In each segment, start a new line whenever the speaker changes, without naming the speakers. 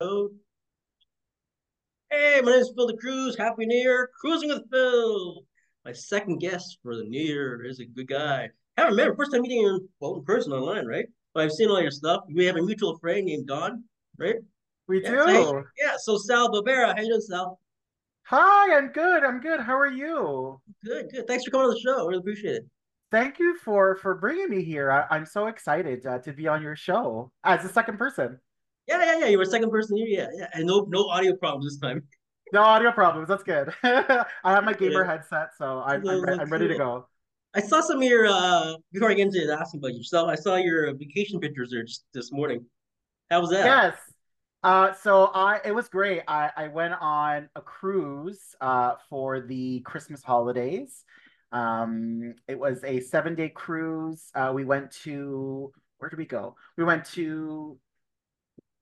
Hey, my name is Phil the Cruz. Happy New Year, cruising with Phil. My second guest for the New Year is a good guy. Haven't met him. First time meeting him well in person online, right? But I've seen all your stuff. We have a mutual friend named Don, right?
We
Yeah. Hey,
do.
yeah. So Sal Barbera, how you doing, Sal?
Hi, I'm good. I'm good. How are you?
Good, good. Thanks for coming on the show. Really appreciate it.
Thank you for for bringing me here. I, I'm so excited uh, to be on your show as a second person.
Yeah, yeah, yeah. You were second person here. Yeah, yeah. And no, no audio problems this time.
No audio problems. That's good. I have my gamer
Yeah.
headset, so I'm I'm, re I'm ready to go.
I saw some of your uh before I get into asking about yourself, I saw your vacation pictures there just this morning. How was that?
Yes. Uh, so I it was great. I I went on a cruise uh for the Christmas holidays. Um, it was a seven day cruise. Uh, we went to where did we go? We went to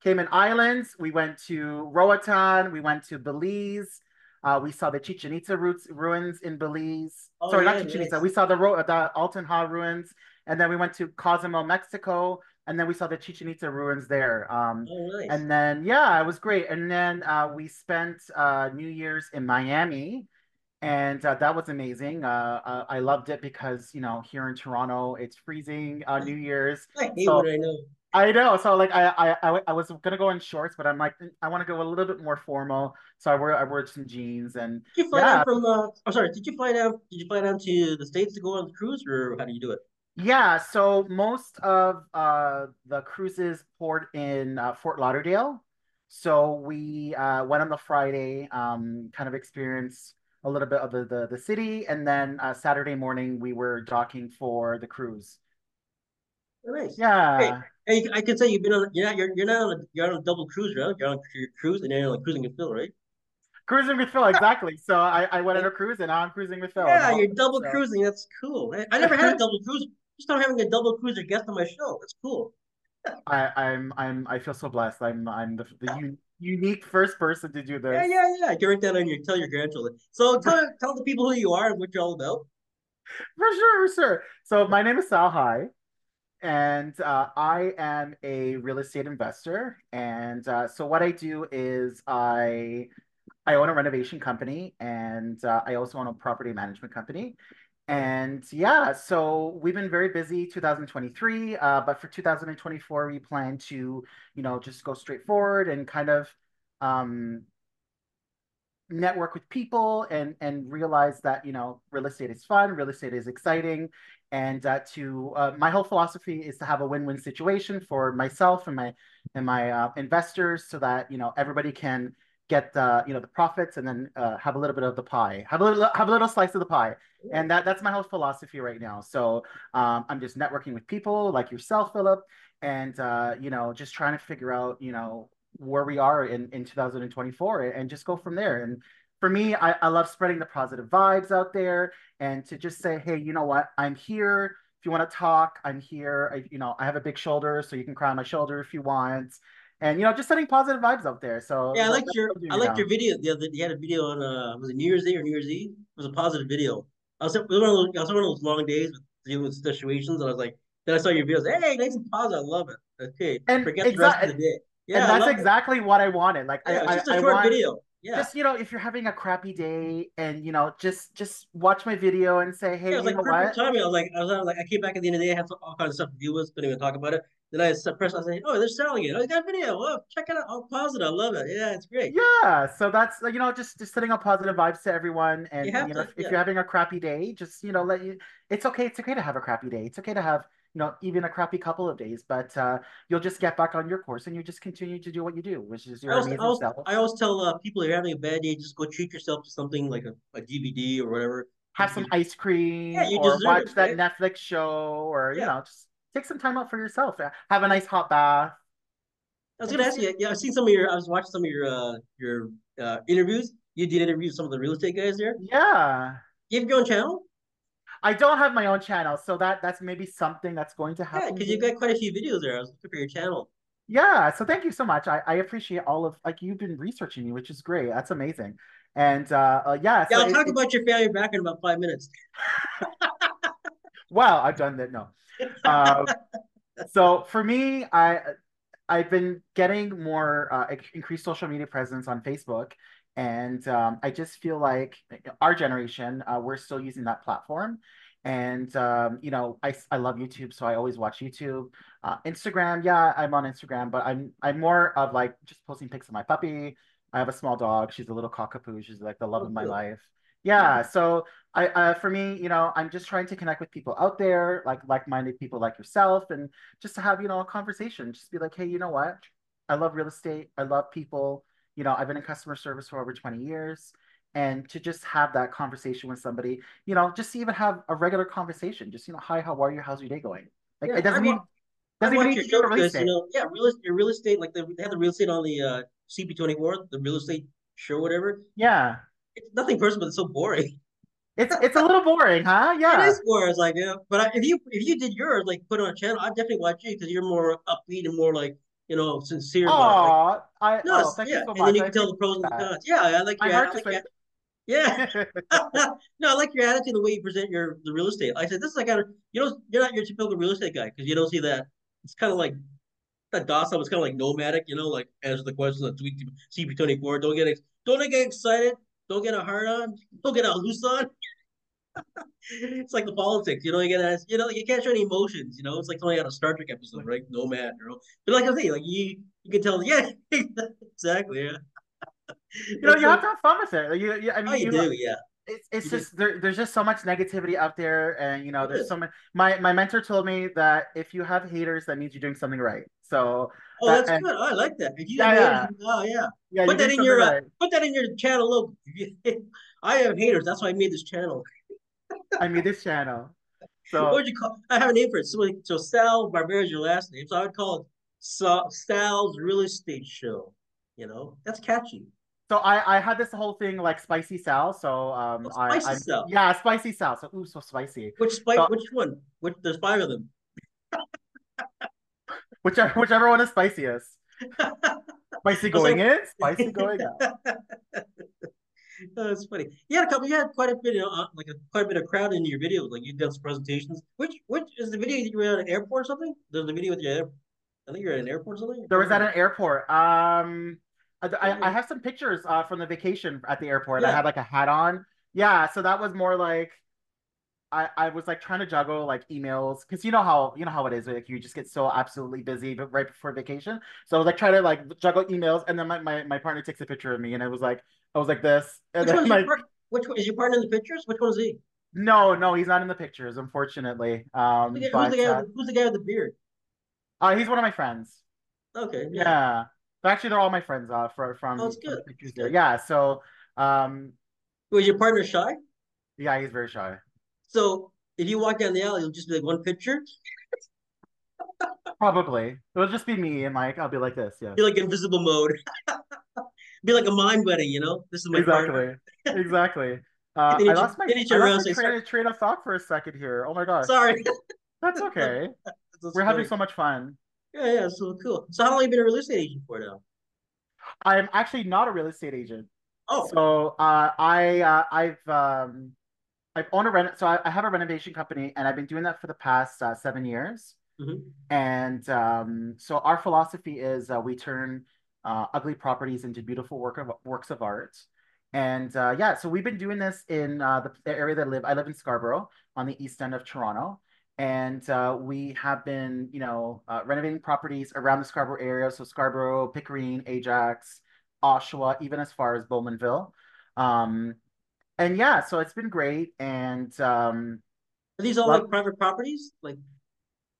Cayman Islands. We went to Roatan. We went to Belize. Uh, we saw the Chichen Itza roots, ruins in Belize.
Oh
Sorry, not Chichen Itza.
nice.
We saw the, Ro- the Altun Ha ruins. And then we went to Cozumel, Mexico. And then we saw the Chichen Itza ruins there. Um,
Oh nice.
and then, yeah, it was great. And then uh, we spent uh, New Year's in Miami. And uh, that was amazing. Uh, uh, I loved it because, you know, here in Toronto, it's freezing uh, New Year's.
I hate what
So
I know.
I know. So like I I I, was gonna go in shorts, but I'm like I want to go a little bit more formal. So I wear I wore some jeans and
Did you fly down
yeah,
from uh oh sorry, did you fly down did you fly down to the States to go on the cruise or how do you do it?
yeah. So most of uh the cruises poured in uh, Fort Lauderdale. So we uh went on the Friday, um, kind of experienced a little bit of the the, the city, and then uh, Saturday morning we were docking for the cruise.
Nice.
Yeah.
hey, I can say you've been on you're not you're, you're not on a you're on a double cruise, right? You're on your cruise and you're like cruising with Phil, right?
Cruising with Phil, exactly. So I, I went on a cruise and now I'm cruising with Phil.
Yeah, you're double
so
cruising. That's cool. I, I never had a double cruise. Just not having a double cruiser guest on my show. That's cool.
I, I'm I'm I feel so blessed. I'm I'm the the un unique first person to do
Yeah,
this.
yeah, yeah. I can write that on your tell your grandchildren. So tell tell the people who you are and what you're all about.
For sure, for sure. So my name is Sal Hai, and uh, I am a real estate investor. And uh, so what I do is I I own a renovation company, and uh, I also own a property management company. And yeah, so we've been very busy 2023, uh, but for 2024, we plan to, you know, just go straight forward and kind of um, network with people and and realize that you know real estate is fun real estate is exciting and uh, to uh, my whole philosophy is to have a win-win situation for myself and my and my uh, investors so that you know everybody can get the you know the profits and then uh, have a little bit of the pie have a little have a little slice of the pie. And that that's my whole philosophy right now. So um, i'm just networking with people like yourself philip and uh, you know just trying to figure out you know where we are in, in 2024 and just go from there. And for me, I, I love spreading the positive vibes out there and to just say, hey, you know what? I'm here. If you want to talk, I'm here. I, you know, I have a big shoulder, so you can cry on my shoulder if you want. And you know, just sending positive vibes out there. So
Yeah, I liked your I liked
now.
your video the other you had a video on uh was it New Year's Day or New Year's Eve? It was a positive video. I was it was one of those I was one of those long days with dealing with situations and I was like then I saw your videos, hey, nice and positive, I love it. Okay.
And
Forget the rest of the day. Yeah,
and that's
loved it.
exactly what I wanted. Like I,
Yeah,
I,
just a short
want
video. Yeah.
just you know, if you're having a crappy day and you know, just just watch my video and say,
Yeah,
hey,
it was
you
like
know what?
timing. I was like, I was like, I came back at the end of the day, I had some, all kinds of stuff to deal with, couldn't even talk about it. Then I pressed, I was like, oh, they're selling it. Oh, you got a video. Oh, check it out. Oh, positive. I love it. Yeah, it's great.
Yeah, so that's you know just just sending out positive vibes to everyone, and
have
you know
to,
if, if
yeah.
you're having a crappy day, just you know let you. It's okay. It's okay to have a crappy day. It's okay to have you know even a crappy couple of days, but uh, you'll just get back on your course and you just continue to do what you do, which is
I
your
always, I
amazing
always,
self.
I always tell uh, people if you're having a bad day, just go treat yourself to something like a, a DVD or whatever.
Have some ice
yeah,
cream
you
or
deserve it,
watch that
right?
Netflix show, or you know just take some time out for yourself. Uh, Have a nice hot bath
I was gonna ask
you
you. Yeah, I've seen some of your. I was watching some of your uh your uh interviews. You did interview some of the real estate guys there.
yeah.
You have your own channel?
I don't have my own channel, so that that's maybe something that's going to happen.
Yeah, because you've got quite a few videos there. I was looking for your channel.
Yeah, so thank you so much. I, I appreciate all of like you've been researching me, which is great. That's amazing. And uh, uh yeah,
Yeah,
so
I'll
it,
talk
it
about your family back in about five minutes.
wow, I've done that. No. Uh, so for me, I I've been getting more uh, increased social media presence on Facebook, and um, I just feel like our generation, uh, we're still using that platform. And um, you know, I, I love YouTube, so I always watch YouTube. Uh, Instagram, yeah, I'm on Instagram, but I'm I'm more of like just posting pics of my puppy. I have a small dog. She's a little cockapoo. She's like the love
Oh,
of my
cool.
life. Yeah, so I uh, for me, you know, I'm just trying to connect with people out there, like like-minded people like yourself, and just to have, you know, a conversation. Just be like, hey, you know what? I love real estate. I love people. You know, I've been in customer service for over 20 years. And to just have that conversation with somebody, you know, just to even have a regular conversation, just, you know, hi, how are you? How's your day going? Like
Yeah,
it doesn't
watch
even
I
doesn't
watch
need
your show
real
because you
estate.
know, yeah, real estate, real estate, like the, they have the real estate on the uh, CP24, the real estate show, whatever.
Yeah.
It's nothing personal, but it's so boring.
It's it's a little boring, huh? Yeah.
is boring. It's like, yeah, but I, if you if you did yours, like put it on a channel, I'd definitely watch you because you're more upbeat and more like you know sincere about. Like,
Oh, I
no,
oh, thank you
yeah,
so
and then
much.
you
I
can tell the pros and the cons. Yeah, I like your, I
heart
like
just
your,
went.
yeah. no, I like your attitude, the way you present your the real estate. I said this is like a you know you're not your typical real estate guy because you don't see that. It's kind of like that docile. It's kind of like nomadic, you know, like answer the questions on tweet CP24. Don't get ex- don't get excited. Don't get a hard on. Don't get a loose on. It's like the politics, you know. You gotta, you know you can't show any emotions, you know. It's like something out of Star Trek episode, right? Nomad, you know. But like I say, like you you can tell, yeah, exactly, yeah.
You know, you have to have fun with it. You, you, I
Oh,
mean,
you
you
do, yeah,
it's it's
you
just there, there's just so much negativity out there and you know there's so much my my mentor told me that if you have haters that means you're doing something right so
Oh, that's
and
good. Oh, I like that.
Yeah
haters,
yeah
oh yeah,
yeah
put that in your uh, put that in your channel logo. I have haters. That's why I made this channel.
I made this channel So What
would you call? I have a name for it. So, so Sal Barbera is your last name, so I would call it Sal, Sal's Real Estate Show. You know, that's catchy.
so i i had this whole thing like spicy sal so um
Oh, spicy
i
Sal.
yeah spicy sal so ooh so spicy
Which spike?
so
Which one? Which there's five of them.
whichever whichever one is spiciest spicy going
like,
in spicy going out
that's funny. You had a couple. You had quite a bit of uh, like a quite a bit of crowd in your videos. Like you did some presentations. Which which is the video that you were at an airport or something? There's the video with your. Airport. I think you're at an airport or something.
There was at an airport. Um, I, I I have some pictures uh, from the vacation at the airport. I had like a hat on. Yeah, so that was more like I, I was like trying to juggle like emails because you know how you know how it is like you just get so absolutely busy but right before vacation. So I was like trying to like juggle emails and then my, my, my partner takes a picture of me and it was like I was like this and
Which one's your part? Which one is your partner in the pictures? Which one is he?
no no he's not in the pictures unfortunately.
Who's the
Um
guy, who's the guy with
uh,
the, who's the guy with the beard?
uh he's one of my friends.
Okay, yeah.
Yeah. Actually they're all my friends uh for,
Oh,
from from the pictures there. Yeah, so um
Was your partner shy?
Yeah, he's very shy.
So if you walk down the alley, it'll just be like one picture.
Probably. It'll just be me and like I'll be like this, yes.
Be like invisible mode. Be like a mind buddy, you know? This is my.
Exactly. Exactly. Uh, I lost my I lost my train of train of thought for a second here. Oh my gosh.
sorry.
That's okay.
That's
We're having so much fun.
Yeah, yeah, so cool. So how long have you been a real estate agent for now?
I'm actually not a real estate agent.
Oh,
So uh, I uh, I've um, I've owned a rent so I, I have a renovation company and I've been doing that for the past uh, seven years.
mhm.
And um, so our philosophy is uh, we turn uh, ugly properties into beautiful work of works of art. And uh, yeah, so we've been doing this in uh, the, the area that I live. I live in Scarborough on the east end of Toronto. And uh, we have been, you know, uh, renovating properties around the Scarborough area. So Scarborough, Pickering, Ajax, Oshawa, even as far as Bowmanville. Um, and yeah, so it's been great. And um,
Are these all like private properties? Like,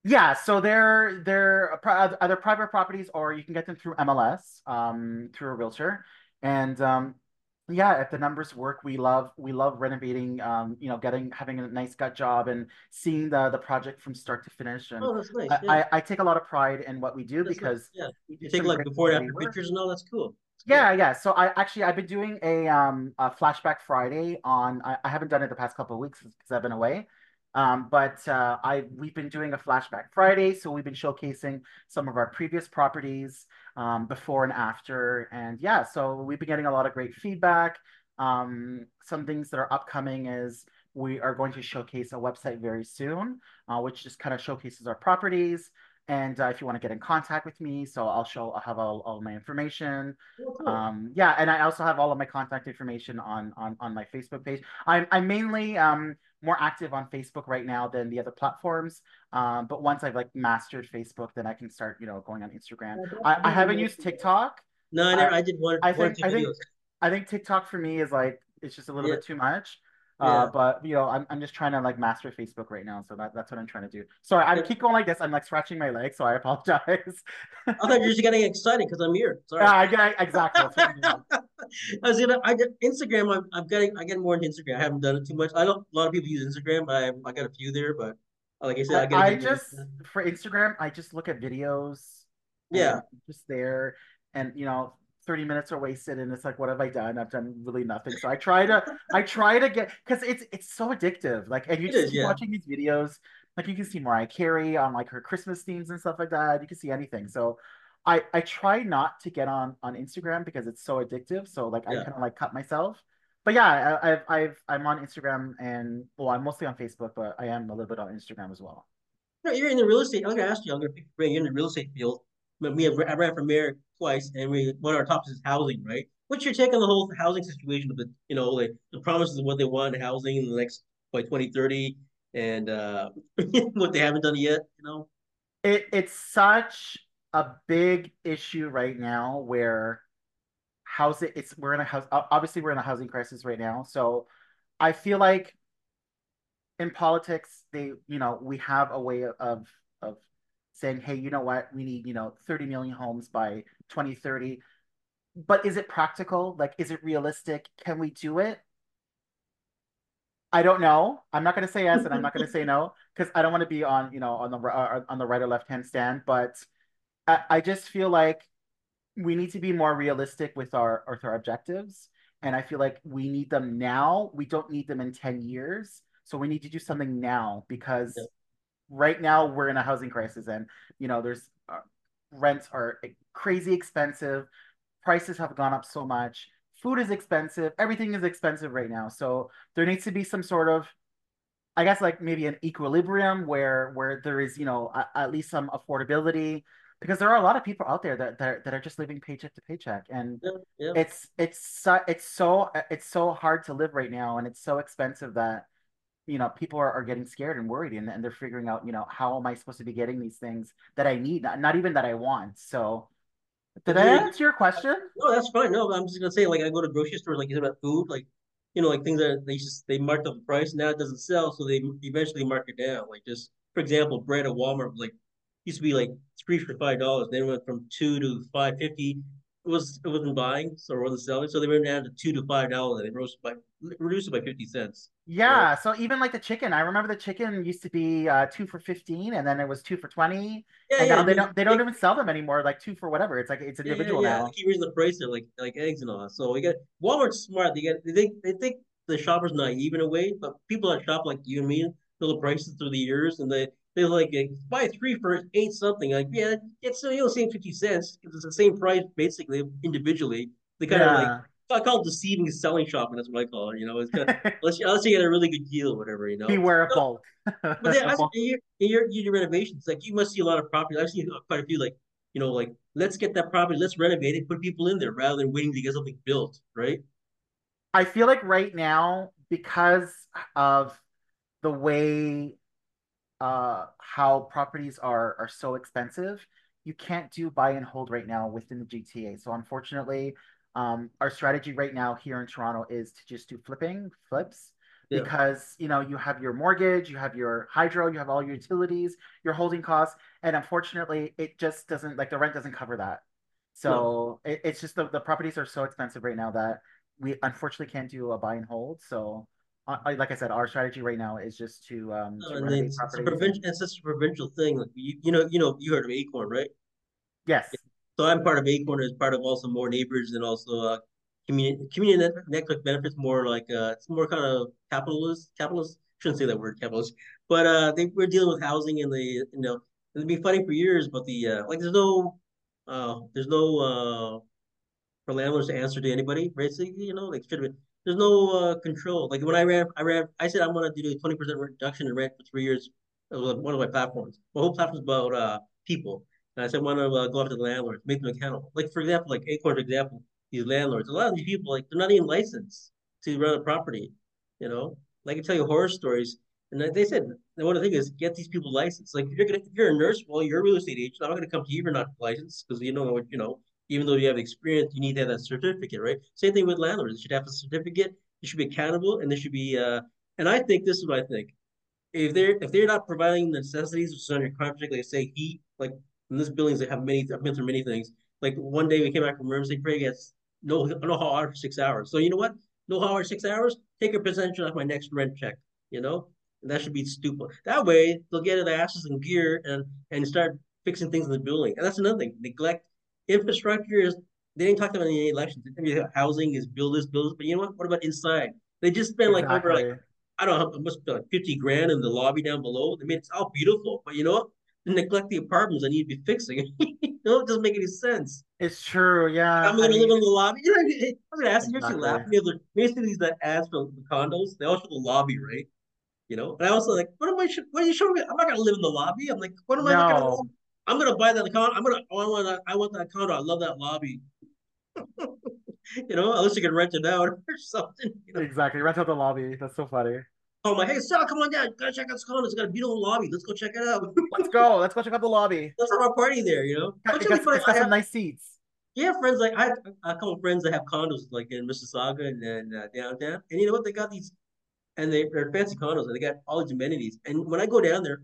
Yeah, so they're they're either private properties or you can get them through MLS, um, through a realtor. And um, yeah, if the numbers work, we love we love renovating, um, you know, getting having a nice gut job and seeing the the project from start to finish. And
oh, that's nice.
I,
Yeah,
I, I take a lot of pride in what we do
that's nice.
because
Yeah. You take like before and after pictures and all. That's cool. That's cool.
Yeah, yeah. So I actually I've been doing a um a flashback Friday on I, I haven't done it the past couple of weeks because I've been away. Um, but uh, I we've been doing a flashback Friday, so we've been showcasing some of our previous properties um, before and after, and yeah, so we've been getting a lot of great feedback. Um, some things that are upcoming is we are going to showcase a website very soon, uh, which just kind of showcases our properties. And uh, if you want to get in contact with me, so I'll show, I'll have all, all my information.
Oh, cool.
Um, yeah, and I also have all of my contact information on on on my Facebook page. I'm I'm mainly um more active on Facebook right now than the other platforms. Um, but once I've like mastered Facebook, then I can start, you know, going on Instagram. I, I haven't used TikTok.
No, I never. I, did one.
I
one
think
two
I think. I think TikTok for me is like it's just a little
Yeah.
bit too much. Uh,
Yeah.
but you know, I'm I'm just trying to like master Facebook right now, so that, that's what I'm trying to do. Sorry, I keep going like this. I'm like scratching my leg, so I apologize.
I thought you were just getting excited because I'm here. Sorry.
Yeah, I I- exactly.
I was gonna. I get Instagram. I'm. I'm getting. I get more into Instagram. I haven't done it too much. I don't. A lot of people use Instagram, but I. I got a few there. But like I said, I,
I, I just for Instagram, I just look at videos.
Yeah.
Just there, and you know, 30 minutes are wasted, and it's like, what have I done? I've done really nothing. So I try to, I try to get because it's it's so addictive. Like, and you just
is,
keep
yeah.
watching these videos. Like you can see Mariah Carey on like her Christmas themes and stuff like that. You can see anything. So I I try not to get on on Instagram because it's so addictive. So like I kind of like cut myself. But yeah, I, I've I've I'm on Instagram and well, I'm mostly on Facebook, but I am a little bit on Instagram as well.
No, you're in the real estate. I'm gonna ask you. I'm gonna pick your brain. You're in the real estate field. Have. I ran for mayor twice, and we one of our topics is housing, right? What's your take on the whole housing situation of the, you know, like the promises of what they want in housing in the next by 2030, and uh what they haven't done yet, you know?
It it's such a big issue right now where housing it's we're in a house obviously we're in a housing crisis right now. So I feel like in politics they you know we have a way of of saying hey you know what? We need you know 30 million homes by 2030 but is it practical? Like is it realistic? Can we do it? I don't know. I'm not going to say yes and I'm not going to say no because I don't want to be on you know on the uh, on the right or left hand stand but I, I just feel like we need to be more realistic with our with our objectives and i feel like we need them now. We don't need them in 10 years so we need to do something now because
Yeah.
Right now we're in a housing crisis and you know there's uh, rents are crazy expensive. Prices have gone up so much. Food is expensive. Everything is expensive right now. So there needs to be some sort of I guess like maybe an equilibrium where where there is you know a, at least some affordability because there are a lot of people out there that that are, that are just living paycheck to paycheck. And
Yeah, yeah.
it's it's so, it's so it's so hard to live right now and it's so expensive that you know people are, are getting scared and worried and, and they're figuring out you know how am I supposed to be getting these things that I need not, not even that I want so did I answer your question?
No, that's fine. No, I'm just gonna say, like, I go to grocery stores, like you said about food, like, you know, like things that they just they marked up the price, now it doesn't sell, so they eventually mark it down. Like, just for example, bread at Walmart like used to be like three for five dollars, then it went from two to five fifty. It was it wasn't buying, so it wasn't selling, so they went down to two to five dollars, and they rose by reduced it by fifty cents.
Yeah, so even like the chicken, I remember the chicken used to be uh, two for 15 and then it was two for 20
Yeah,
and
yeah,
now they
they,
don't they don't even sell them anymore like two for whatever. It's like it's
yeah, yeah,
individual
yeah. They
now.
keep raising the price there, like like eggs and all. So we got Walmart's smart. They get they think they think the shopper's naive in a way, but people that shop like you and me know the prices through the years, and they they like eh, buy three for eight something. Like yeah, it's you know same fifty cents. It's the same price basically individually. They kind of like
Yeah.
I call it deceiving selling shopping. That's what I call it. You know, it's kind of, unless you, unless you get a really good deal or whatever. You know.
Beware of bulk.
but then
A
I,
bulk.
in your, in your in your renovations, like you must see a lot of properties. I've seen quite a few. Like you know, like let's get that property, let's renovate it, put people in there rather than waiting to get something built, right?
I feel like right now because of the way uh how properties are are so expensive, you can't do buy and hold right now within the GTA. So unfortunately, um, our strategy right now here in Toronto is to just do flipping, flips,
Yeah.
because you know you have your mortgage, you have your hydro, you have all your utilities, your holding costs, and unfortunately, it just doesn't like the rent doesn't cover that. So it, it's just the, the properties are so expensive right now that we unfortunately can't do a buy and hold. So I, like I said, our strategy right now is just to um to
it's, it's a provincial, it's such a provincial thing. Like you, you know, you know, you heard of Acorn, right?
Yes.
So I'm part of Acorn as part of also more neighbors and also uh, community community net- network benefits. More like uh, it's more kind of capitalist. Capitalist shouldn't say that word capitalist, but uh, they we're dealing with housing and the you know they've been fighting for years, but the uh, like there's no uh there's no uh for landlords to answer to anybody. Basically, you know, like should have been. There's no uh, control. Like when I ran, I ran. I said I'm gonna do a 20% reduction in rent for three years. It was one of my platforms. My whole platform is about uh people. And I said, I want to uh, go after the landlords, make them accountable. Like for example, like Acorn, for example, these landlords, a lot of these people like they're not even licensed to run a property. You know, like I can tell you horror stories. And they said the one is get these people licensed. Like if you're gonna if you're a nurse, well, you're a real estate agent. I'm not gonna come to you if you're not licensed because you know what you know. Even though you have experience, you need to have that certificate, right? Same thing with landlords. You should have a certificate. You should be accountable, and there should be. Uh, and I think this is what I think. If they're if they're not providing the necessities, which is under contract, like say heat, like in this buildings they have many. I've been through many things. Like one day we came back from emergency, Craig gets no no hot water for six hours. So you know what? No hot water six hours. Take a percentage off my next rent check. You know, and that should be stupid. That way they'll get their asses in gear and and start fixing things in the building. And that's another thing. Neglect infrastructure is they didn't talk about any elections. Housing is build this, build this. But you know what? What about inside? They just spent like over like I don't know, it must be like 50 grand in the lobby down below. They made it all beautiful. But you know what? They neglect the apartments I need to be fixing. you know, it doesn't make any sense.
It's true, yeah.
I'm gonna I live in the lobby. You know, I'm gonna ask you, exactly. you're laughing. Basically, these ads for the condos, they all show the lobby, right? You know, and I also like, what am I? What are you showing me? I'm not gonna live in the lobby. I'm like, what am no. I gonna? I'm gonna buy that condo. I'm gonna. Oh, I want that. I want that condo. I love that lobby. you know, unless you can rent it out or something. You know?
Exactly, rent out the lobby. That's so funny.
Oh my, hey Sal, come on down. Gotta check out this condo. It's got a beautiful lobby. Let's go check it out.
Let's go. Let's go check out the lobby.
Let's have a party there. You know,
it's got, it's got some nice seats.
Yeah, friends. Like I, have a couple friends that have condos like in Mississauga and, and uh, downtown, and you know what? They got these and they, they're fancy condos and they got all these amenities. And when I go down there,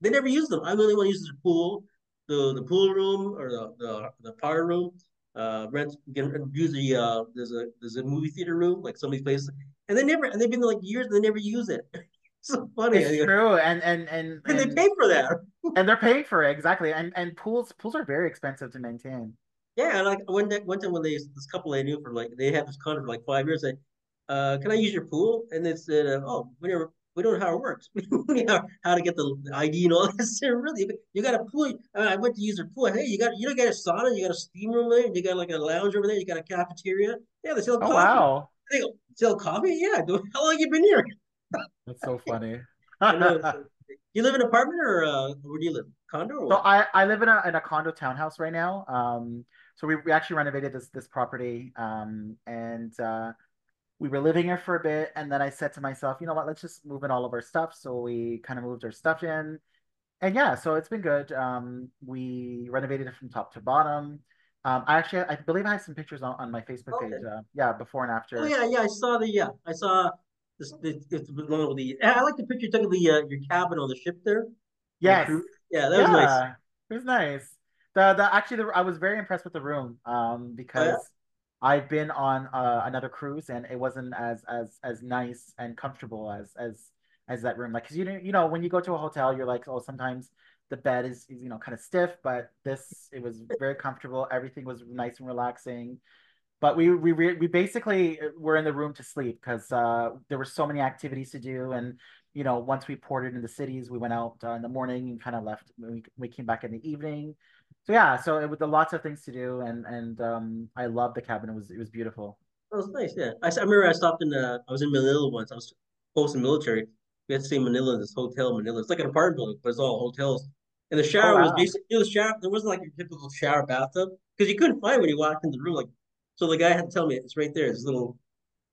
they never use them. I'm the only want to use the pool, the the pool room or the the, the power room. Uh, rent can use the uh, there's a there's a movie theater room like some of these places, and they never and they've been there like years and they never use it. so funny.
It's true, and and and
and, and they pay for that,
and they're paying for it exactly. And and pools pools are very expensive to maintain.
Yeah, and like one day, one time when they this couple I knew for like they had this condo for like five years, they uh, can I use your pool? And they said, uh, oh, we never, we don't know how it works. we know how to get the ID and all this. really, you got a pool. Uh, I went to use their pool. Hey, you got, you don't got a sauna, you got a steam room there, you got like a lounge over there, you got a cafeteria. Yeah, they sell oh, coffee. Wow. They go, sell coffee? Yeah. How long you been here?
That's so funny.
you live in an apartment or uh, where do you live? Condo? Or
so I, I live in a in a condo townhouse right now. Um, so we, we actually renovated this this property. Um, and uh, we were living here for a bit and then i said to myself you know what? Let's just move in all of our stuff. So we kind of moved our stuff in. And yeah so it's been good. Um, we renovated it from top to bottom. Um, i actually i believe i have some pictures on, on my facebook okay. page uh, yeah before and after.
Oh yeah yeah i saw the yeah i saw this, this one of the i like the picture you took of the uh, your cabin on the ship there.
Yes.
yeah that was yeah, nice.
it was nice. The, the actually the, i was very impressed with the room um, because oh, yeah? I've been on uh, another cruise and it wasn't as as as nice and comfortable as as as that room. Like, cause you know, you know, when you go to a hotel, you're like, oh, sometimes the bed is, is you know kind of stiff, but this it was very comfortable. Everything was nice and relaxing. But we we we basically were in the room to sleep because uh, there were so many activities to do, and you know, once we ported in the cities, we went out uh, in the morning and kind of left. We we came back in the evening so yeah, so it was lots of things to do, and and um, I loved the cabin. It was it was beautiful.
It was nice. Yeah, I, I remember I stopped in. Uh, I was in Manila once. I was posting military. We had to stay in Manila. This hotel, Manila. It's like an apartment building, but it's all hotels. And the shower oh, wow. was basically the shower. There wasn't like a typical shower bathtub because you couldn't find when you walked in the room. Like, so the guy had to tell me it's right there. This little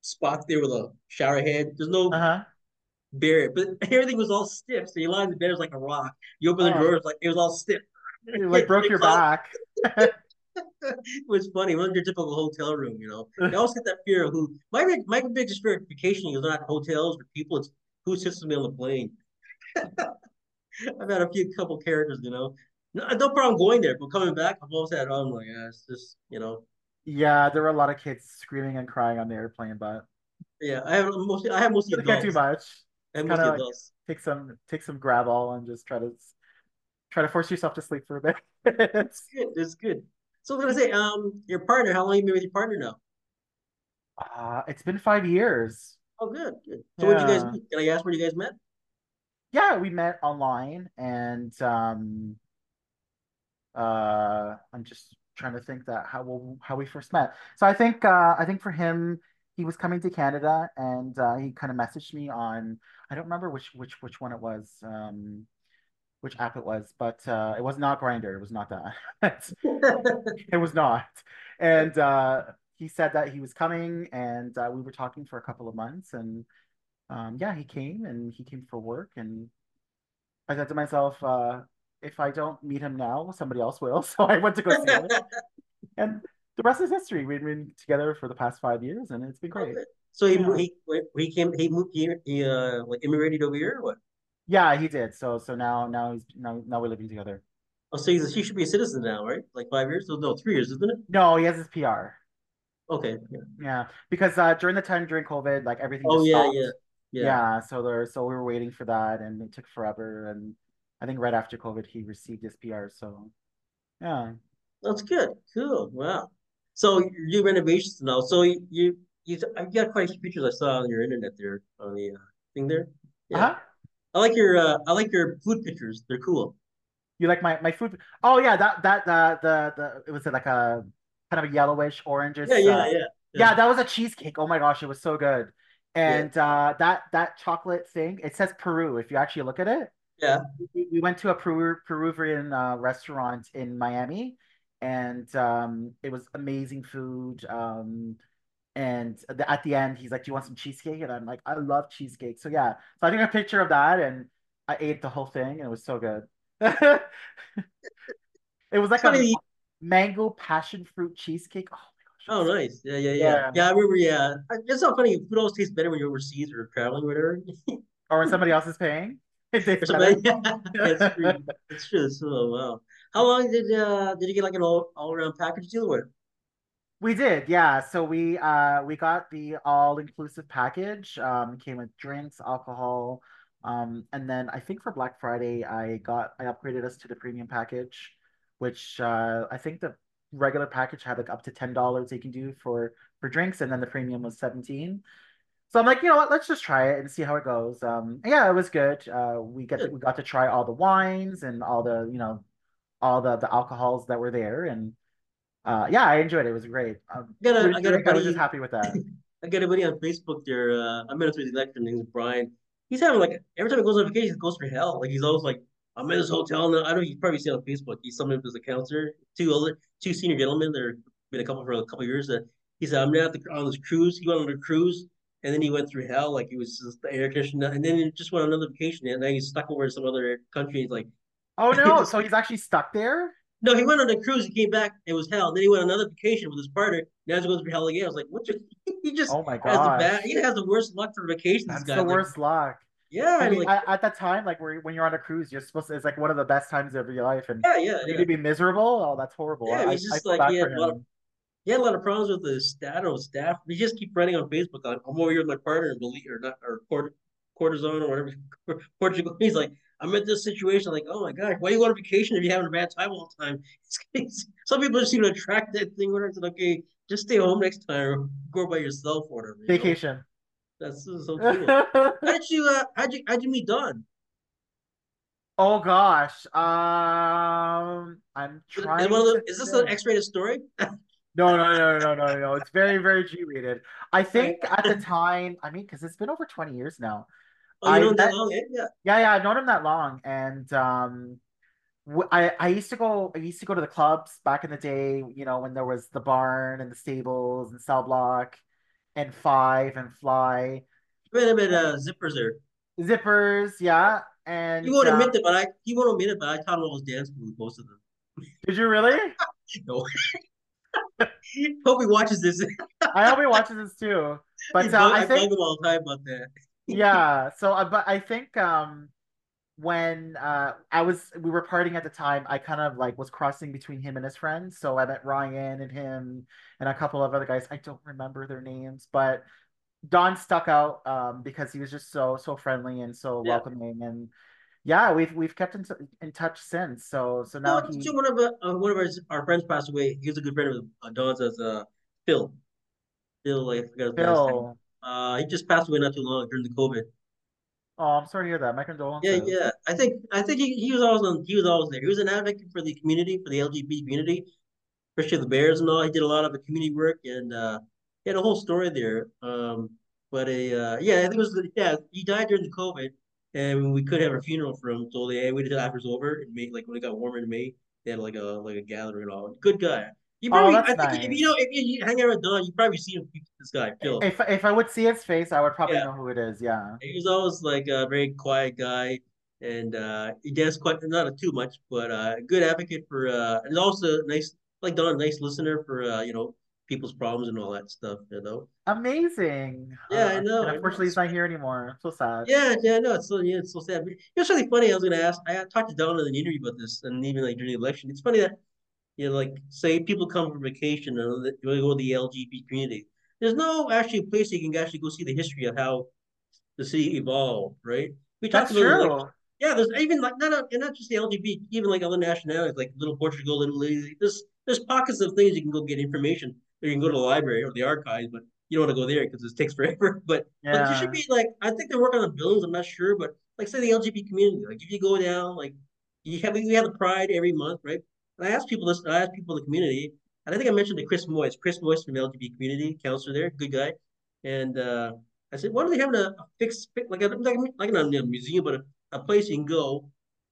spot there with a shower head. There's no uh-huh. barrier, but everything was all stiff. So you lie in the bed, it was like a rock. You open the oh. drawers, like it was all stiff.
You like broke your back. it
was funny. It wasn't your typical hotel room, you know. I always get that fear of who my my biggest fear of vacationing is not hotels or people, it's who sits with me on the plane. I've had a few couple characters, you know. No, no problem going there, but coming back, I've always had, oh my gosh, just you know.
Yeah, there were a lot of kids screaming and crying on the airplane, but
yeah, I have mostly I have mostly.
Can't too much. I have mostly like Take some take some Gravol and just try to try to force yourself to sleep for a bit.
it's good. It's good. So I was gonna say, um, your partner. How long you been with your partner now?
Uh, it's been five years.
Oh, good, good. So yeah. did you guys meet? Can I ask where you guys met?
Yeah, we met online, and um, uh, I'm just trying to think that how will how we first met. So I think uh, I think for him, he was coming to Canada, and uh, he kind of messaged me on I don't remember which which which one it was. Um, which app it was, but uh, it was not Grindr. It was not that. it was not. And uh, he said that he was coming, and uh, we were talking for a couple of months, and um, yeah, he came, and he came for work, and I said to myself, uh, if I don't meet him now, somebody else will. So I went to go see him, and the rest is history. We've been together for the past five years, and it's been great.
So he yeah. he he came he moved here he uh like immigrated over here or what?
Yeah, he did. So so now now he's now now we're living together.
Oh, so he's he should be a citizen now, right? Like five years? No, three years, isn't it?
No, he has his PR.
Okay.
Yeah. Yeah, because uh, during the time during COVID, like everything.
Oh yeah,
stopped.
yeah,
yeah. Yeah. So there, so we were waiting for that, and it took forever. And I think right after COVID, he received his PR. So, yeah.
That's good. Cool. Wow. So you do renovations now. So you you you got quite a few pictures I saw on your internet there on the uh, thing there.
Yeah. Uh-huh.
I like your uh, I like your food pictures. They're cool.
You like my my food? Oh yeah, that that the the the it was like a kind of a yellowish orangish.
Yeah, yeah, uh, yeah, yeah.
Yeah, that was a cheesecake. Oh my gosh, it was so good. And yeah. uh, that that chocolate thing, it says Peru. If you actually look at it,
yeah.
We, we went to a Peru, Peruvian uh, restaurant in Miami, and um, it was amazing food. Um, and at the end, he's like, "Do you want some cheesecake?" And I'm like, "I love cheesecake." So yeah, so I took a picture of that, and I ate the whole thing, and it was so good. it was like a mango passion fruit cheesecake. Oh!
Oh, nice. Yeah, yeah, yeah, yeah. Yeah, I remember. Yeah, it's so funny. Food always tastes better when you're overseas or traveling, or whatever.
or when somebody else is paying.
It tastes yeah, it's true. It's true. So wow. How long did uh did you get like an all all around package deal with?
We did, yeah. So we uh we got the all inclusive package. Um, came with drinks, alcohol, um, and then I think for Black Friday I got I upgraded us to the premium package, which uh I think the regular package had like up to ten dollars they can do for for drinks, and then the premium was seventeen. So I'm like, you know what? Let's just try it and see how it goes. Um, yeah, it was good. Uh, we get to, we got to try all the wines and all the you know all the the alcohols that were there, and uh, yeah, I enjoyed it. It was great. Um,
I got a, I got a buddy, I
was just happy with that.
I got a buddy on Facebook there. Uh, I met him through the election. His name's Brian. He's having like every time he goes on vacation, he goes for hell. Like he's always like, I'm in this hotel now. I know you've probably seen on Facebook. He's somebody who's a counselor. Two other, two senior gentlemen. They're been a couple for a couple years. That he said, I'm now the, on this cruise. He went on a cruise, and then he went through hell. Like he was just the air conditioner, and then he just went on another vacation, and now he's stuck over in some other country. He's like,
Oh no! so he's actually stuck there.
No, he went on a cruise. He came back. It was hell. Then he went on another vacation with his partner. Now he's going through hell again. I was like, "What? he just
oh my god, has the bad.
He has the worst luck for vacations.
That's the worst like, luck.
Yeah,
I mean, like, at, that time, like when you're on a cruise, you're supposed to. It's like one of the best times of your life, and
yeah, yeah,
yeah. to be miserable. Oh, that's horrible.
Yeah, he's just I like he had, a lot of, he had a lot of problems with the staff. Or staff. He just keep writing on Facebook on, "I'm over here with my partner and believe or not or court, cortisone or whatever Portugal." He's like, I'm in this situation like, oh my gosh, why do you go on vacation if you're having a bad time all the time? It's, some people just seem to attract that thing where it's like, okay, just stay home next time or go by yourself or whatever.
Vacation.
Know? That's so cool. how did you uh how'd you how'd you meet Don?
Oh gosh. Um I'm trying
is, is this an X rated story?
No, no, no, no, no, no. It's very, very G rated. I think at the time, I mean, because it's been over 20 years now.
Oh, you know that long? Yeah.
Yeah, yeah. I've known him that long, and um, I I used to go. I used to go to the clubs back in the day. You know, when there was the barn and the stables and cell block, and five and fly.
Wait a minute, uh, zippers there.
Zippers, yeah, and
you won't uh, admit it, but I he won't admit it, but I taught him all his dance moves, most of them.
Did you really?
no. hope he watches this.
I hope he watches this too. But uh, I, I think
all the time about that
yeah. So, uh, but I think um, when uh, I was we were partying at the time, I kind of like was crossing between him and his friends. So I met Ryan and him and a couple of other guys. I don't remember their names, but Don stuck out um, because he was just so so friendly and so yeah. welcoming and. Yeah, we've we've kept in, t- in touch since. So so now
well, he... one of uh, one of our, our friends passed away. He was a good friend of uh, Don's as uh, Phil. Phil, I forgot his
Phil.
Uh, he just passed away not too long during the COVID.
Oh, I'm sorry to hear that. My condolences.
Yeah, yeah. I think I think he, he was always on, he was always there. He was an advocate for the community, for the LGBT community, especially the Bears and all. He did a lot of the community work and uh, he had a whole story there. Um, but a uh, yeah, I think it was yeah. He died during the COVID, and we could have a funeral for him. So they waited till after it was over and made like when it got warmer in May, they had like a like a gathering and all. Good guy. You
Oh,
probably,
that's
I think if you know if you, hang out with Don, you probably seen him, this guy Phil.
If if I would see his face, I would probably
Yeah,
know who it is. Yeah.
he was always like a very quiet guy, and uh, he does quite not a too much, but uh, good advocate for uh, and also nice like Don, nice listener for uh, you know people's problems and all that stuff. You know.
Amazing.
Yeah, I
Uh,
know, I know.
unfortunately, he's not here anymore. I'm so sad.
Yeah, yeah, no, it's so yeah, it's so sad. But was really funny. I was gonna ask. I talked to Don in an interview about this, and even like during the election. It's funny that you know, like say people come for vacation and they want to go to the LGBT community. There's no actually place you can actually go see the history of how the city evolved, right? We talked
That's
about it, like
true.
yeah, there's even like not and not just the LGBT, even like other nationalities, like Little Portugal, Little Italy. There's there's pockets of things you can go get information, or you can go to the library or the archives, but you don't want to go there because it takes forever. But but there should be like I think they're working on the buildings. I'm not sure, but like say the LGBT community, like if you go down, like you have we have the Pride every month, right? And I asked people this, I asked people in the community, and I think I mentioned to Chris Moise, Chris Moise from the LGBT community, counselor there, good guy, and uh, I said, why don't they have a, a fixed like a like, like not a museum, but a, a place you can go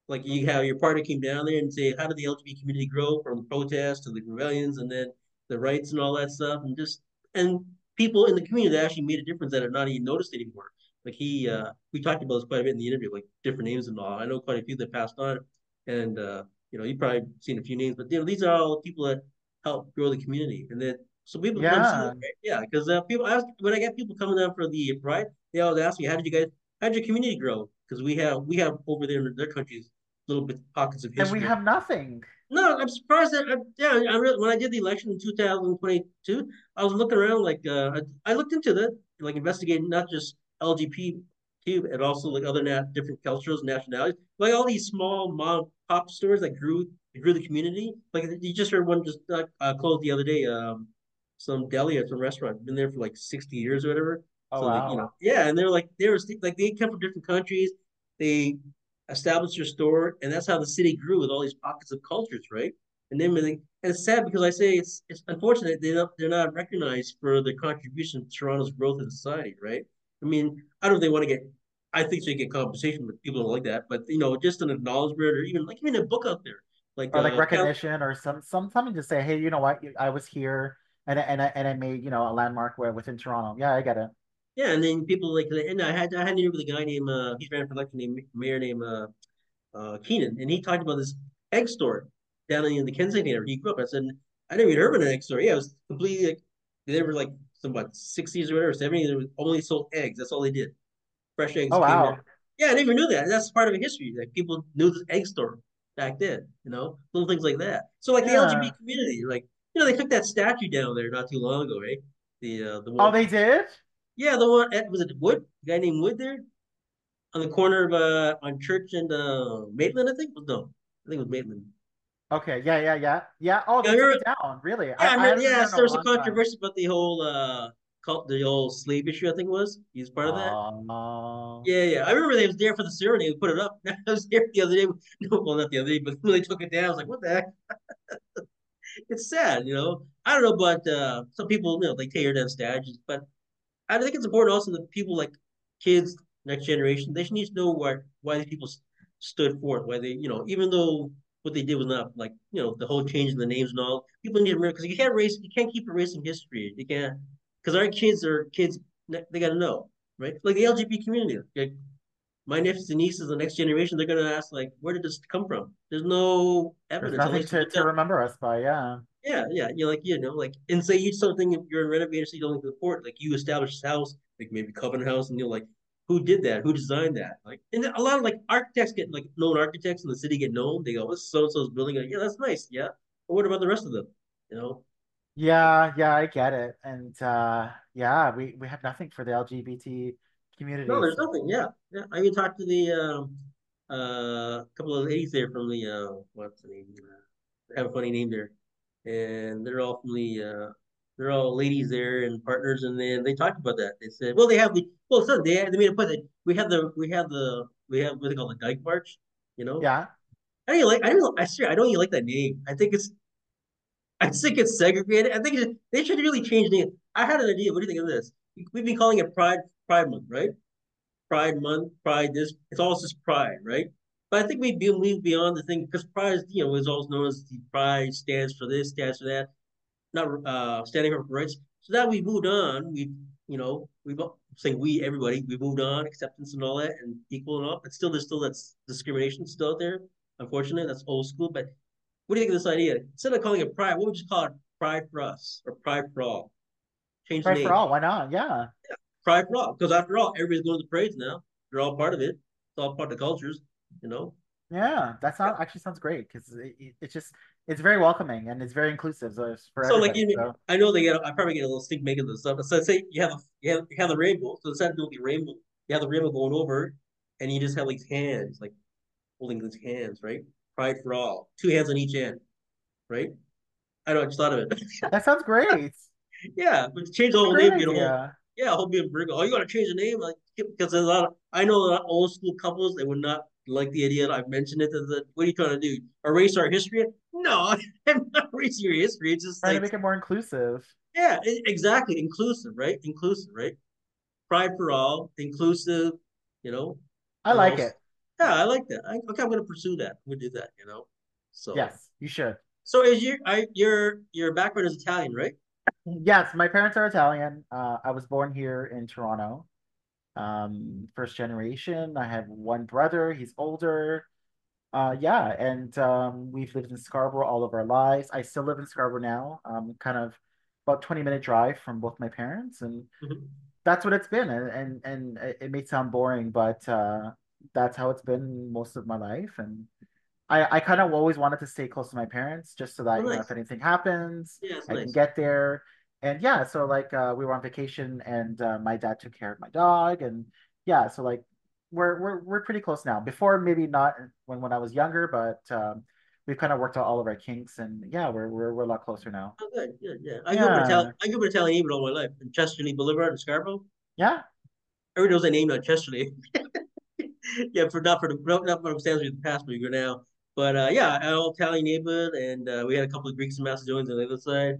like you have your partner came down there and say, how did the LGBT community grow from protests to the rebellions and then the rights and all that stuff, and just and people in the community that actually made a difference that are not even noticed anymore. Like he, uh, we talked about this quite a bit in the interview, like different names and all. I know quite a few that passed on, and uh, you know, you've probably seen a few names, but you know, these are all people that help grow the community, and then so people can come see
Yeah.
right? Yeah, because uh, people ask when I get people coming down for the pride, they always ask me, how did you guys, how did your community grow? Because we have we have over there in their countries little bit pockets of history,
And we have nothing.
No, I'm surprised that I, yeah, I really, when I did the election in 2022, I was looking around like uh, I, I looked into that, like investigating not just LGBT and also like other nat different cultures, nationalities, like all these small mom pop stores that grew grew the community. Like you just heard one just uh, uh, closed the other day. Um, some deli or some restaurant been there for like 60 years or whatever.
Oh
So like you
wow.
know, yeah, and they're like they were like they come from different countries. They established your store, and that's how the city grew with all these pockets of cultures, right? And then and it's sad because I say it's it's unfortunate they don't they're not recognized for their contribution to Toronto's growth in society, right? I mean, I don't know if they want to get. I think they get compensation, but people don't like that. But you know, just an acknowledgement, or even like even a book out there, like
Or like
uh,
recognition or some some something to say, hey, you know what? I was here and I- and I and I made, you know, a landmark where within Toronto. Yeah, I get it.
yeah, and then people like, and I had I had an interview with a guy named uh, he's ran for election named mayor named uh, uh, Keenan, and he talked about this egg store down in the Kensington area. He grew up. I said, I never even heard of an egg store. Yeah, it was completely like they were like some what sixties or whatever, seventies. They only sold eggs. That's all they did. Fresh eggs
Oh wow.
Yeah, I never knew that. That's part of the history. Like people knew the egg store back then. You know, little things like that. So like the LGBT community, like you know, they took that statue down there not too long ago, right? The uh, the
Oh,
one,
they did?
yeah, the one at was it Wood? The guy named Wood there on the corner of uh on Church and uh Maitland, I think. No, I think it was Maitland.
Okay. Yeah, yeah, yeah. Yeah. Oh,
Yeah,
they took it down. Really? I,
Yeah, I
I haven't
Yeah,
there
so
a
there was a
long time.
controversy about the whole uh cult, the old slave issue. I think it was he's part of that.
Oh.
Yeah, yeah. I remember they was there for the ceremony. We put it up. I was there the other day. No, well, not the other day, but when they took it down, I was like, "What the heck?" It's sad, you know. I don't know, but uh, some people, you know, they tear down statues. But I think it's important also that people like kids, next generation, they should need to know why why these people stood for it. Why they, you know, even though what they did was not like, you know, the whole change in the names and all. People need to remember because you can't erase, you can't keep erasing history. You can't because our kids are kids. They got to know, right? Like the LGBT community. Like my nephews and nieces, the next generation, they're gonna ask like, where did this come from? There's no evidence There's nothing
to, to remember us by. Yeah.
yeah, yeah. You're like, you know, like, and say you something, if you're in renovator, so you don't like the port, like you establish this house, like maybe Covenant House, and you're like, who did that? Who designed that? Like, and a lot of like architects get like known architects in the city get known. They go, what's so and so's building? Like, yeah, that's nice. Yeah. But what about the rest of them? You know?
Yeah, yeah, I get it. And uh yeah, we we have nothing for the LGBT community.
No,
there's
nothing. Yeah. Yeah. I even talked to the um uh couple of ladies there from the uh what's the name? Uh, they have a funny name there. And they're all from the uh they're all ladies there and partners and then they talked about that. They said, well they have the well so they they made a point that we have the we have the we have what they call the Dyke March, you know?
yeah.
I don't like I don't I swear I don't even like that name. I think it's I think it's segregated. I think it, they should really change the. I had an idea. What do you think of this? We've been calling it Pride Pride Month, right? Pride Month, Pride this. It's all just Pride, right? But I think we move beyond the thing because Pride, you know, is always known as the Pride stands for this, stands for that, not uh standing for rights. So that we moved on. We, you know, we've saying we everybody we moved on, acceptance and all that, and equal and all. But still, there's still that's discrimination still out there. Unfortunately, that's old school. But what do you think of this idea? Instead of calling it Pride, what would you call it? Pride for us or Pride for all?
Change Pride for all. Why not? Yeah.
yeah. Pride for all. Because after all, everybody's going to the parades now. They're all part of it. It's all part of the cultures, you know?
Yeah, that sounds actually sounds great because it, it's just it's very welcoming and it's very inclusive. So, for
so like you, so. I know they get I probably get a little stink making this stuff. So say you have a, you have you have the rainbow. So instead of doing the rainbow, you have the rainbow going over, and you just have like hands like holding these hands, right? Pride for all, two hands on each end, right? I know I just thought of it.
that sounds great.
yeah, but change the whole name, you know. Yeah. Yeah, I hope you bring. Oh, you got to change the name, like because there's a lot. Of, I know a lot of old school couples they would not like the idea. That I've mentioned it. That what are you trying to do? Erase our history? No, I'm not erasing your history. It's just
trying
like,
to make it more inclusive.
Yeah, exactly. Inclusive, right? Inclusive, right? Pride for all, inclusive. You know.
I like it.
Yeah, I like that. I, okay, I'm going to pursue that. We do that. You know. So
yes, you should.
So is your I, your your background is Italian, right?
Yes, my parents are Italian. Uh, I was born here in Toronto. Um, first generation. I have one brother. He's older. Uh, yeah, and um, we've lived in Scarborough all of our lives. I still live in Scarborough now. Um, kind of about twenty minute drive from both my parents, and mm-hmm. that's what it's been. And and and it may sound boring, but uh, that's how it's been most of my life. And I, I kind of always wanted to stay close to my parents just so that you know, if anything happens,
yeah,
I
nice.
can get there. And yeah, so like uh, we were on vacation and uh, my dad took care of my dog and yeah, so like we're we're we're pretty close now. Before maybe not when when I was younger, but um, we've kind of worked out all of our kinks and yeah, we're we're, we're a lot closer now.
Oh, good, yeah, yeah. I yeah. grew up in Italian. I grew up Italian all my life in Chester Le Boulevard in Scarborough.
Yeah.
Everybody knows that name now, Chester Le. yeah, for not for the not for the stands of the past, but you go now. But uh, yeah, all Italian neighborhood, and uh, we had a couple of Greeks and Macedonians on the other side.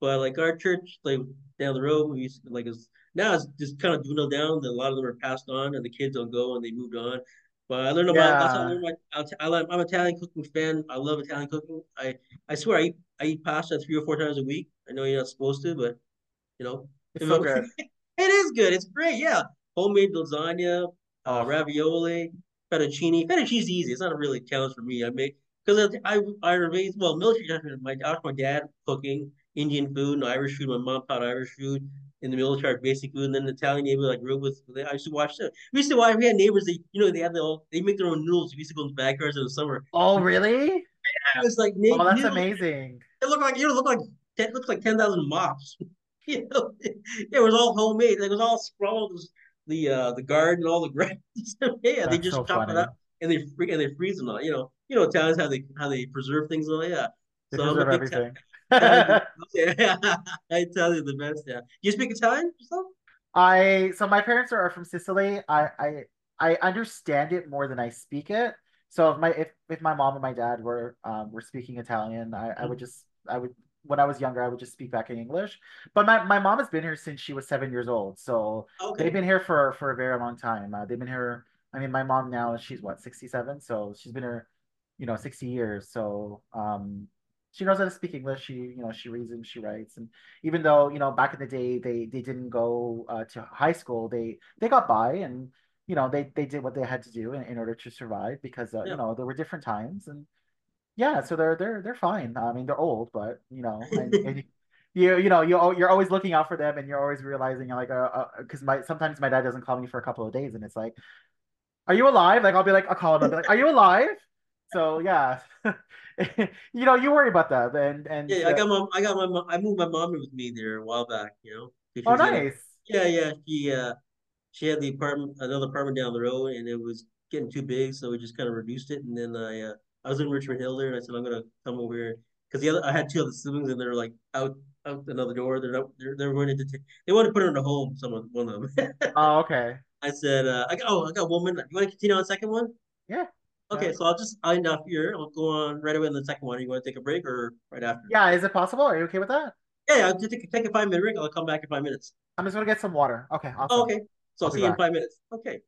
But like our church, like down the road, we used to, like it's now it's just kind of dwindled down. A lot of them are passed on, and the kids don't go, and they moved on. But I learned about. Yeah. That's how I learned my. I, I'm an Italian cooking fan. I love Italian cooking. I I swear I eat I eat pasta three or four times a week. I know you're not supposed to, but you know,
it's so good.
it is good. It's great. Yeah, homemade lasagna, uh, ravioli, fettuccine. Fettuccine is easy. It's not a really challenge for me. I make because I I raised well military. My my dad cooking Indian food and Irish food. My mom taught Irish food in the military, basic food, and then the Italian neighbor like grew up with. I used to watch them. We used to watch. We had neighbors. They you know they had the all. They make their own noodles. We used to go in the backyards in the summer.
Oh really?
Yeah, it was like
oh that's noodles. amazing.
It looked like you know look like it looked like ten thousand mops. you know, it was all homemade. It was all sprawled. The uh the garden, all the grass. yeah, they just so chop funny. it up and they free and they freeze them. All, you know, you know Italians how they how they preserve things. All yeah.
They so preserve everything.
I tell you the best. Yeah, you speak Italian yourself?
I so my parents are from Sicily. I I I understand it more than I speak it. So if my if, if my mom and my dad were um were speaking Italian, I, I would mm-hmm. just I would when I was younger I would just speak back in English. But my, my mom has been here since she was seven years old, so okay. they've been here for for a very long time. Uh, they've been here. I mean, my mom now she's what sixty seven, so she's been here, you know, sixty years. So um, she knows how to speak English. She, you know, she reads and she writes. And even though, you know, back in the day they they didn't go uh, to high school, they they got by and you know they they did what they had to do in, in order to survive because uh, yeah. you know there were different times and yeah, so they're they're they're fine. I mean, they're old, but you know, and, and you you know you you're always looking out for them and you're always realizing like uh because uh, my sometimes my dad doesn't call me for a couple of days and it's like, are you alive? Like I'll be like I'll call him and be like, are you alive? So yeah. you know, you worry about that, and and
yeah, uh, I got my, I got my, mom, I moved my mom with me there a while back. You know.
Oh, nice.
yeah, yeah. She uh, she had the apartment, another apartment down the road, and it was getting too big, so we just kind of reduced it. And then I, uh, I was in Richmond Hill there, and I said I'm gonna come over here because the other, I had two other siblings, and they're like out out another door. They're not, they're they're going to t- they want to put her in a home. Someone one of them.
oh, okay.
I said, uh, I got, oh, I got one minute. You want to continue on the second one?
Yeah.
Okay, so I'll just end up here. I'll go on right away in the second one. You want to take a break or right after?
Yeah, is it possible? Are you okay with that?
Yeah, yeah. I'll take, take a five minute break. I'll come back in five minutes.
I'm just gonna get some water. Okay.
Awesome. Oh, okay. So I'll, I'll see you in five minutes. Okay.